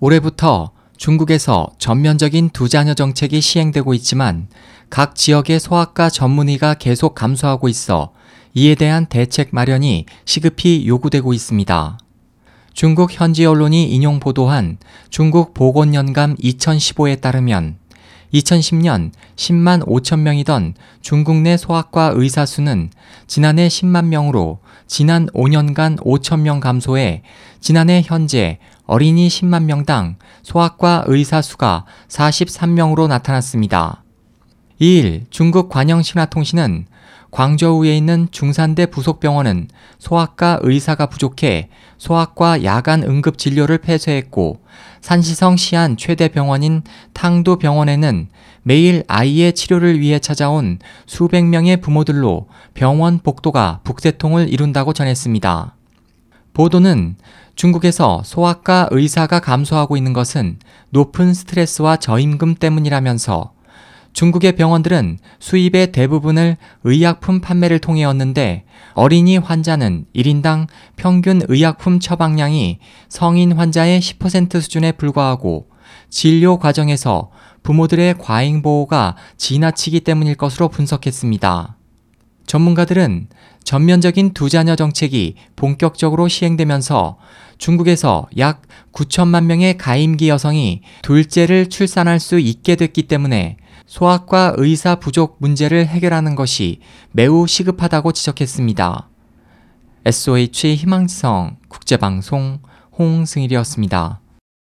올해부터 중국에서 전면적인 두 자녀 정책이 시행되고 있지만 각 지역의 소아과 전문의가 계속 감소하고 있어 이에 대한 대책 마련이 시급히 요구되고 있습니다. 중국 현지 언론이 인용 보도한 중국 보건연감 2015에 따르면 2010년 10만 5천 명이던 중국 내 소아과 의사 수는 지난해 10만 명으로 지난 5년간 5천 명 감소해 지난해 현재 어린이 10만 명당 소아과 의사 수가 43명으로 나타났습니다. 2일 중국 관영 신화통신은 광저우에 있는 중산대 부속병원은 소아과 의사가 부족해 소아과 야간 응급 진료를 폐쇄했고 산시성 시안 최대 병원인 탕도 병원에는 매일 아이의 치료를 위해 찾아온 수백 명의 부모들로 병원 복도가 북새통을 이룬다고 전했습니다. 보도는 중국에서 소아과 의사가 감소하고 있는 것은 높은 스트레스와 저임금 때문이라면서 중국의 병원들은 수입의 대부분을 의약품 판매를 통해 얻는데 어린이 환자는 1인당 평균 의약품 처방량이 성인 환자의 10% 수준에 불과하고 진료 과정에서 부모들의 과잉 보호가 지나치기 때문일 것으로 분석했습니다. 전문가들은 전면적인 두 자녀 정책이 본격적으로 시행되면서 중국에서 약 9천만 명의 가임기 여성이 둘째를 출산할 수 있게 됐기 때문에 소아과 의사 부족 문제를 해결하는 것이 매우 시급하다고 지적했습니다. SOH 희망지성 국제방송 홍승일이었습니다.